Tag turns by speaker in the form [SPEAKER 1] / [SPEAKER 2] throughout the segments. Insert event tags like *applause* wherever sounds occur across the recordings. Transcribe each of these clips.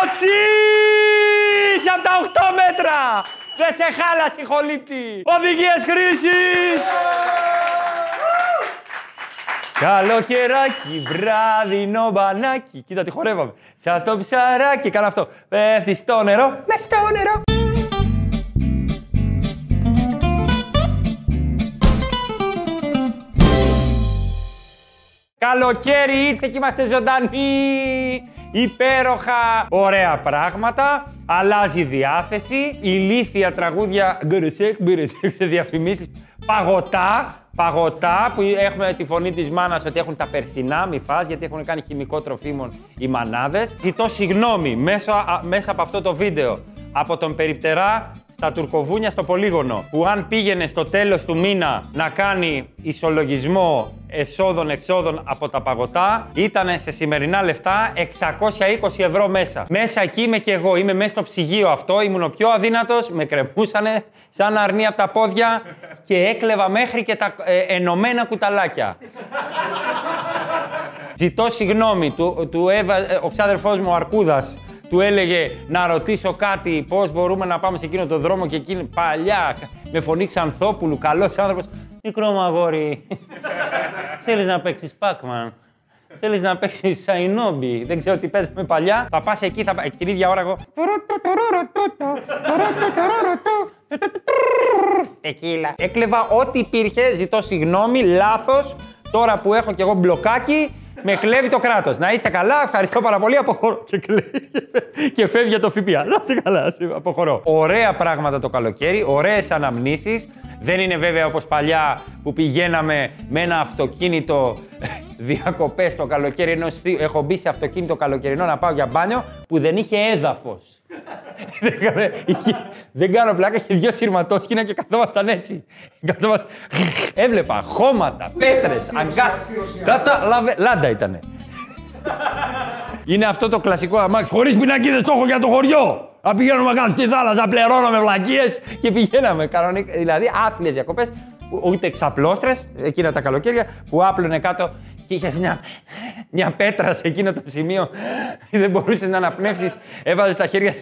[SPEAKER 1] Κοτσίς από τα 8 μέτρα! Δεν σε χάλασε, χολύπτη! Οδηγίες χρήσης! Καλοκαιράκι, βράδυνο μπανάκι. Κοίτα τι χορεύαμε. Σαν το ψαράκι. Κάνα αυτό. Πέφτει στο νερό. Με στο νερό. Καλοκαίρι ήρθε και είμαστε ζωντανοί. Υπέροχα, ωραία πράγματα. Αλλάζει διάθεση. Ηλίθια τραγούδια. Γκρεσέκ, γκρεσέκ σε διαφημίσεις. Παγωτά. Παγωτά που έχουμε τη φωνή της μάνας ότι έχουν τα περσινά, μη φας, γιατί έχουν κάνει χημικό τροφίμων οι μανάδες. Ζητώ συγγνώμη μέσα, α- μέσα από αυτό το βίντεο από τον περιπτερά στα τουρκοβούνια στο πολύγωνο που αν πήγαινε στο τέλος του μήνα να κάνει ισολογισμό εσόδων-εξόδων από τα παγωτά ήταν σε σημερινά λεφτά 620 ευρώ μέσα. Μέσα εκεί είμαι και εγώ, είμαι μέσα στο ψυγείο αυτό, ήμουν ο πιο αδύνατος, με κρεμούσανε σαν αρνή από τα πόδια και έκλεβα μέχρι και τα ε, ενωμένα κουταλάκια. Ζητώ συγγνώμη, του, του έβα, ε, ο ξάδερφός μου ο Αρκούδας του έλεγε να ρωτήσω κάτι, πώς μπορούμε να πάμε σε εκείνο το δρόμο και εκείνη παλιά, με φωνή Ξανθόπουλου, καλός άνθρωπος. Μικρό μου αγόρι, θέλεις να παίξεις Pac-Man. Θέλεις να παίξεις Σαϊνόμπι, δεν ξέρω τι παίζαμε παλιά. Θα πας εκεί, θα... πά- την ίδια ώρα εγώ. Τεκίλα. Έκλεβα ό,τι υπήρχε, ζητώ συγγνώμη, λάθος. Τώρα που έχω κι εγώ μπλοκάκι, με κλέβει το κράτος. Να είστε καλά, ευχαριστώ πάρα πολύ, αποχωρώ. Και, κλέβει, και φεύγει για το ΦΠΑ. Να είστε καλά, αποχωρώ. Ωραία πράγματα το καλοκαίρι, ωραίες αναμνήσεις. Δεν είναι βέβαια όπως παλιά που πηγαίναμε με ένα αυτοκίνητο *laughs* διακοπές το καλοκαίρι, ενώ στη- έχω μπει σε αυτοκίνητο καλοκαιρινό να πάω για μπάνιο που δεν είχε έδαφος. *laughs* δεν, κάνω, είχε- δεν κάνω πλάκα, είχε δυο σειρματόσκηνα και καθόμασταν έτσι. Καθόμασταν... *laughs* Έβλεπα χώματα, πέτρες, αγκά... Κάτα, λαβε- λάντα ήτανε. Είναι αυτό το κλασικό αμάξι. Χωρίς πινακίδες το έχω για το χωριό. Να πηγαίνουμε κάτω στη θάλασσα, πληρώναμε βλακίες και πηγαίναμε. Κανονικά, δηλαδή άθλιες διακοπές, ούτε ξαπλώστρες εκείνα τα καλοκαίρια που άπλωνε κάτω και είχες μια, μια πέτρα σε εκείνο το σημείο. Δεν μπορούσες να αναπνεύσεις. Έβαζες τα χέρια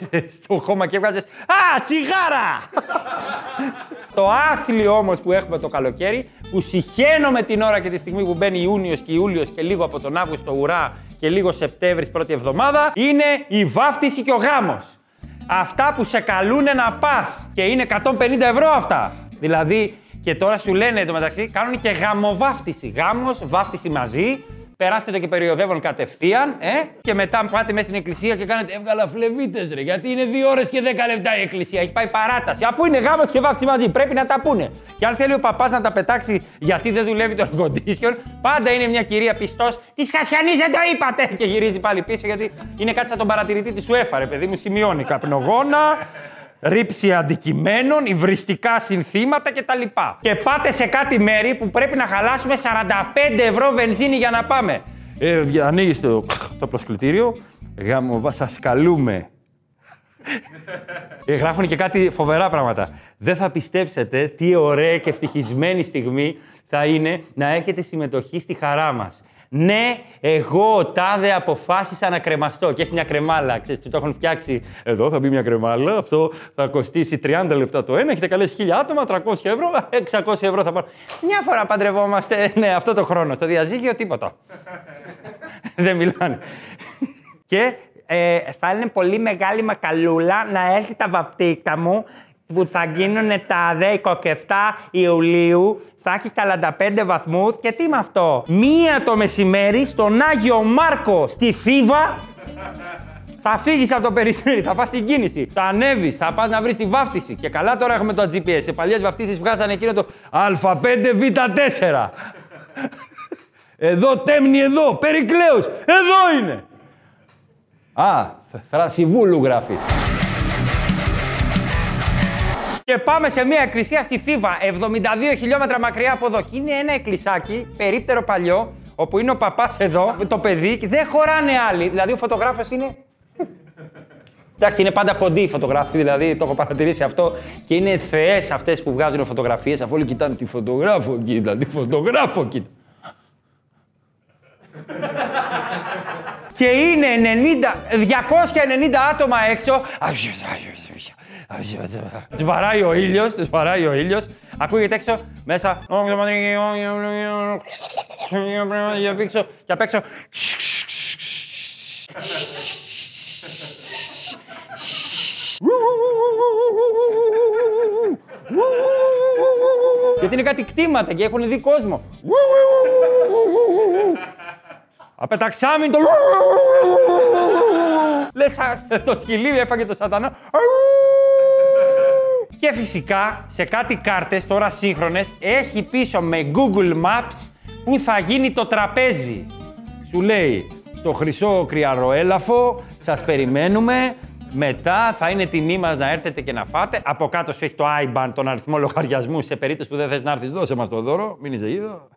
[SPEAKER 1] στο χώμα και έβγαζες. Α, τσιγάρα! Το άθλιο όμως που έχουμε το καλοκαίρι, που συχαίνομαι την ώρα και τη στιγμή που μπαίνει Ιούνιος και Ιούλιος και λίγο από τον Αύγουστο ουρά και λίγο Σεπτέμβρης πρώτη εβδομάδα, είναι η βάφτιση και ο γάμος. Αυτά που σε καλούνε να πας και είναι 150 ευρώ αυτά. Δηλαδή, και τώρα σου λένε εντωμεταξύ, κάνουν και γαμοβάφτιση. Γάμος, βάφτιση μαζί, Περάστε το και περιοδεύουν κατευθείαν, ε, και μετά πάτε μέσα στην εκκλησία και κάνετε έβγαλα φλεβίτες, ρε. Γιατί είναι 2 ώρες και 10 λεπτά η εκκλησία. Έχει πάει παράταση. Αφού είναι γάμος και βάφτιση μαζί, πρέπει να τα πούνε. Και αν θέλει ο παπάς να τα πετάξει γιατί δεν δουλεύει το air condition, πάντα είναι μια κυρία πιστός. Της Χασιανής δεν το είπατε! Και γυρίζει πάλι πίσω γιατί είναι κάτι σαν τον παρατηρητή της UEFA, ρε παιδί μου, σημειώνει καπνογόνα, ρήψη αντικειμένων, υβριστικά συνθήματα κτλ. Και πάτε σε κάτι μέρη που πρέπει να χαλάσουμε 45 ευρώ βενζίνη για να πάμε. Ε, ανοίγεις το, το προσκλητήριο, γάμο, σας καλούμε. Ε, γράφουν και κάτι φοβερά πράγματα. Δεν θα πιστέψετε τι ωραία και ευτυχισμένη στιγμή θα είναι να έχετε συμμετοχή στη χαρά μας. Ναι, εγώ ο τάδε αποφάσισα να κρεμαστώ και έχει μια κρεμάλα. Ξέρεις, του το έχουν φτιάξει. Εδώ θα μπει μια κρεμάλα. Αυτό θα κοστίσει 30 λεπτά το ένα. Έχετε καλέσει 1000 άτομα, 300 ευρώ, 600 ευρώ θα πάρω. Μια φορά παντρευόμαστε. *laughs* Ναι, αυτό το χρόνο. Στο διαζύγιο τίποτα. *laughs* Δεν μιλάνε. Και ε, θα είναι πολύ μεγάλη μακαλούλα να έρθει τα βαπτίκα μου που θα γίνουν τα 27 Ιουλίου. Θα έχει 45 βαθμούς και τι με αυτό; Μία το μεσημέρι στον Άγιο Μάρκο στη Θήβα θα φύγεις από το περιστέρι, θα πα στην κίνηση, θα ανέβεις, θα πας να βρεις τη βάφτιση. Και καλά τώρα έχουμε το GPS. Σε παλιές βαφτίσεις βγάζανε εκείνο το Α5Β4. Εδώ τέμνη, εδώ, Περικλέους, εδώ είναι. Α, Θρασιβούλου γράφεις. Και πάμε σε μια εκκλησία στη Θήβα, 72 χιλιόμετρα μακριά από εδώ. Και είναι ένα εκκλησάκι, περίπτερο παλιό, όπου είναι ο παπάς εδώ, το παιδί, και δεν χωράνε άλλοι. Δηλαδή ο φωτογράφος είναι. Εντάξει, είναι πάντα κοντή η φωτογράφη, δηλαδή το έχω παρατηρήσει αυτό. Και είναι θεές αυτές που βγάζουν φωτογραφίες, αφού όλοι κοιτάνε τη φωτογράφο, κοίτα, τη φωτογράφο, κοίτα. και είναι 90, 290 άτομα έξω. Τους βαράει ο ήλιος, τους βαράει ο ήλιος. Ακούγεται έξω, μέσα. Και απ' έξω. Γιατί είναι κάτι κτήματα και έχουν δει κόσμο. Απεταξάμιν το... Λες το σκυλί έφαγε το σατανά. Και φυσικά σε κάτι κάρτες τώρα σύγχρονες έχει πίσω με Google Maps που θα γίνει το τραπέζι. Σου λέει στο χρυσό κρυαροέλαφο, σας περιμένουμε, μετά θα είναι τιμή μας να έρθετε και να φάτε. Από κάτω σου έχει το IBAN, τον αριθμό λογαριασμού. Σε περίπτωση που δεν θες να έρθεις, δώσε μας το δώρο. Μην είσαι είδο.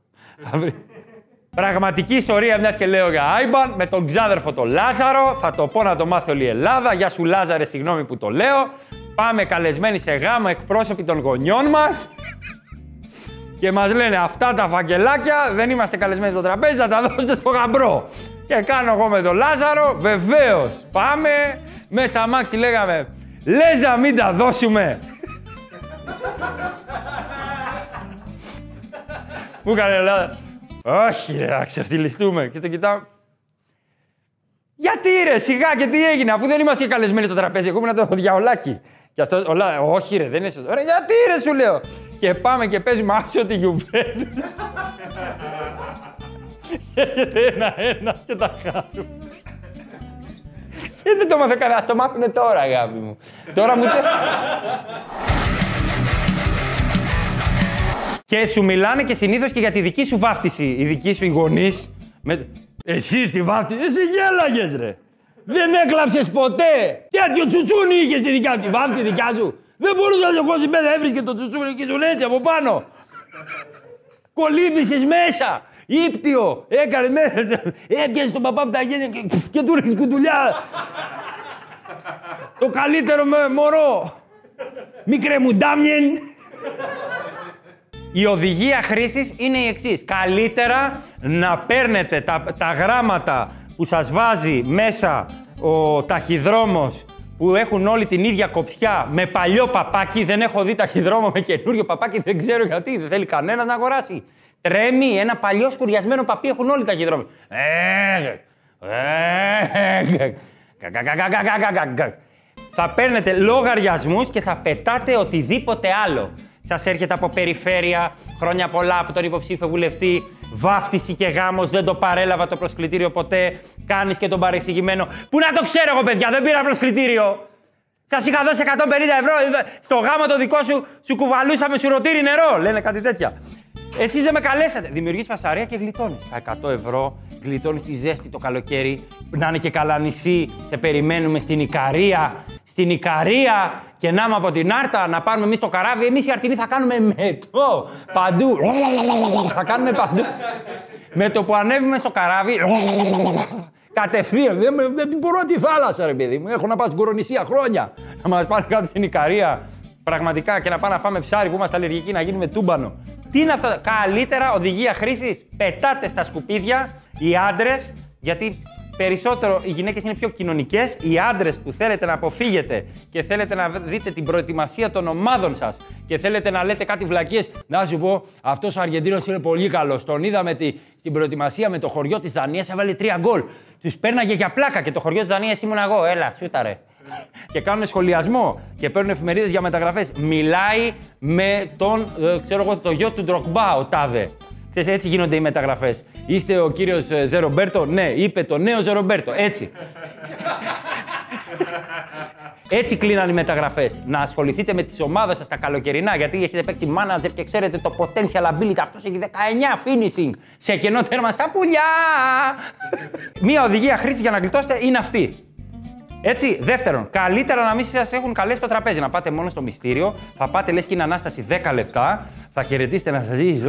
[SPEAKER 1] Πραγματική ιστορία, μιας και λέω για IBAN, με τον ξάδερφο τον Λάζαρο. Θα το πω να το μάθει όλη η Ελλάδα. Γεια σου Λάζαρε, συγγνώμη που το λέω. Πάμε καλεσμένοι σε γάμο εκπρόσωποι των γονιών μας. Και μας λένε αυτά τα φακελάκια δεν είμαστε καλεσμένοι στο τραπέζι, θα τα δώσετε στο γαμπρό. Και κάνω εγώ με τον Λάζαρο, βεβαίως. Πάμε, μέσα στα μάξι λέγαμε, λες να μην τα δώσουμε. Μου έκανε Ελλάδα. Όχι ρε, να ξεφτυλιστούμε. Και το κοιτάω. Γιατί ρε, σιγά και τι έγινε, αφού δεν είμαστε καλεσμένοι στο τραπέζι. Εγώ ήμουν το διαολάκι. Και αυτός, ολά, όχι ρε, δεν είναι σωστό. Ρε, γιατί ρε, σου λέω. Και πάμε και παίζουμε άσιο τη Γιουβέντου. Και ένα-ένα και τα χάνουμε. Και δεν το μάθε κανένα, το μάθουνε τώρα, αγάπη μου. Τώρα μου... και σου μιλάνε και συνήθως και για τη δική σου βάφτιση. Οι δικοί σου γονείς. Με... Εσύ στη βάφτιση. Εσύ γέλαγες, ρε. Δεν έκλαψες ποτέ. Τέτοιο τσουτσούνι είχε στη δικιά σου. Βάφτη δικιά σου; Δεν μπορούσε να σε χώσει μέσα, έβρισκε το τσουτσούνι και σου έτσι από πάνω. Κολύμπησες μέσα. Ήπτιο! Έκανε μέσα. Έπιασε τον παπά από τα γένια και, και του ρίχνει κουτουλιά. το καλύτερο με μωρό. Μικρέ μου ντάμιεν. Η οδηγία χρήσης είναι η εξής. Καλύτερα να παίρνετε τα, τα γράμματα που σας βάζει μέσα ο ταχυδρόμος που έχουν όλοι την ίδια κοψιά με παλιό παπάκι. Δεν έχω δει ταχυδρόμο με καινούριο παπάκι, δεν ξέρω γιατί. Δεν θέλει κανένα να αγοράσει. Τρέμει ένα παλιό σκουριασμένο παπί, έχουν όλοι τα χειδρόμοι. Θα παίρνετε λογαριασμούς και θα πετάτε οτιδήποτε άλλο. Σας έρχεται από περιφέρεια, χρόνια πολλά από τον υποψήφιο βουλευτή, βάφτιση και γάμος, δεν το παρέλαβα το προσκλητήριο ποτέ, κάνεις και τον παρεξηγημένο. Πού να το ξέρω εγώ παιδιά, δεν πήρα προσκλητήριο. Σας είχα δώσει 150 ευρώ, στο γάμο το δικό σου, σου κουβαλούσαμε σουρωτήρι νερό, λένε κάτι τέτοια. Εσείς δεν με καλέσατε. Δημιουργείς φασαρία και γλιτώνεις. Τα 100 ευρώ γλιτώνεις τη ζέστη το καλοκαίρι. Να είναι και καλά νησί. Σε περιμένουμε στην Ικαρία. Στην Ικαρία και να είμαι από την Άρτα να πάρουμε εμείς το καράβι. Εμείς οι Αρτινοί θα κάνουμε μετό παντού. *laughs* θα κάνουμε παντού. με το που ανέβουμε στο καράβι. *laughs* Κατευθείαν. Δεν, δεν μπορώ τη θάλασσα, ρε παιδί μου. Έχω να πάω στην Κορονησία χρόνια. Να μας πάνε κάτω στην Ικαρία. Πραγματικά και να πάμε να φάμε ψάρι που είμαστε αλλεργικοί να γίνουμε τούμπανο. Τι είναι αυτά, καλύτερα οδηγία χρήσης; Πετάτε στα σκουπίδια οι άντρες, γιατί περισσότερο οι γυναίκες είναι πιο κοινωνικές. Οι άντρες που θέλετε να αποφύγετε και θέλετε να δείτε την προετοιμασία των ομάδων σας και θέλετε να λέτε κάτι βλακίες, να σου πω, αυτός ο Αργεντίνος είναι πολύ καλός. Τον είδαμε τη, στην προετοιμασία με το χωριό της Δανίας, έβαλε τρία γκολ. Τους πέρναγε για πλάκα και το χωριό της Δανίας ήμουν εγώ. Έλα, σούταρε και κάνουν σχολιασμό και παίρνουν εφημερίδες για μεταγραφές. Μιλάει με τον, ε, ξέρω εγώ, το γιο του Ντροκμπά, ο Τάδε. Ξέρεις, έτσι γίνονται οι μεταγραφές. Είστε ο κύριος ε, Ζερομπέρτο; Ναι, είπε το νέο Ζερομπέρτο. Έτσι. Έτσι κλείναν οι μεταγραφές. Να ασχοληθείτε με τις ομάδες σας τα καλοκαιρινά, γιατί έχετε παίξει manager και ξέρετε το potential ability. Αυτός έχει 19 finishing σε κενό τέρμα στα πουλιά. Μία οδηγία χρήσης για να γλιτώσετε είναι αυτή. Έτσι, δεύτερον, καλύτερα να μην σας έχουν καλέσει στο τραπέζι. Να πάτε μόνο στο μυστήριο, θα πάτε λες και είναι ανάσταση 10 λεπτά, θα χαιρετήσετε να σα δει,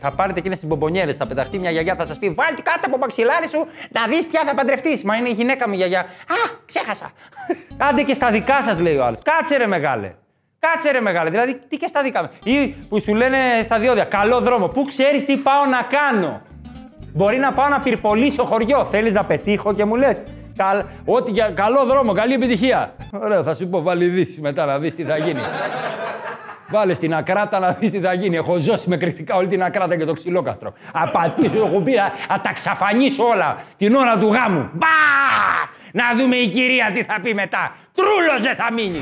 [SPEAKER 1] θα πάρετε εκείνες τις μπομπονιέρε, θα πεταχτεί μια γιαγιά, θα σας πει Βάλτε κάτω από μαξιλάρι σου να δεις ποια θα παντρευτείς. Μα είναι η γυναίκα μου γιαγιά. Α, ξέχασα. *laughs* Άντε και στα δικά σας, λέει ο άλλος. Κάτσε ρε μεγάλε. Κάτσε ρε μεγάλε. Δηλαδή, τι και στα δικά μου. Ή που σου λένε στα διόδια, καλό δρόμο. Πού ξέρεις τι πάω να κάνω. Μπορεί να πάω να πυρπολίσω χωριό. Θέλεις να πετύχω και μου λες. Καλ...
[SPEAKER 2] Ό,τι για καλό δρόμο, καλή επιτυχία. Ωραία, θα σου πω βάλει δύση μετά να δεις τι θα γίνει. Βάλε στην ακράτα να δεις τι θα γίνει. Έχω ζώσει με κριτικά όλη την ακράτα και το ξυλόκαστρο. Απατήσω, έχω πει, θα τα ξαφανίσω όλα την ώρα του γάμου. Μπα! Να δούμε η κυρία τι θα πει μετά. Τρούλος δεν θα μείνει.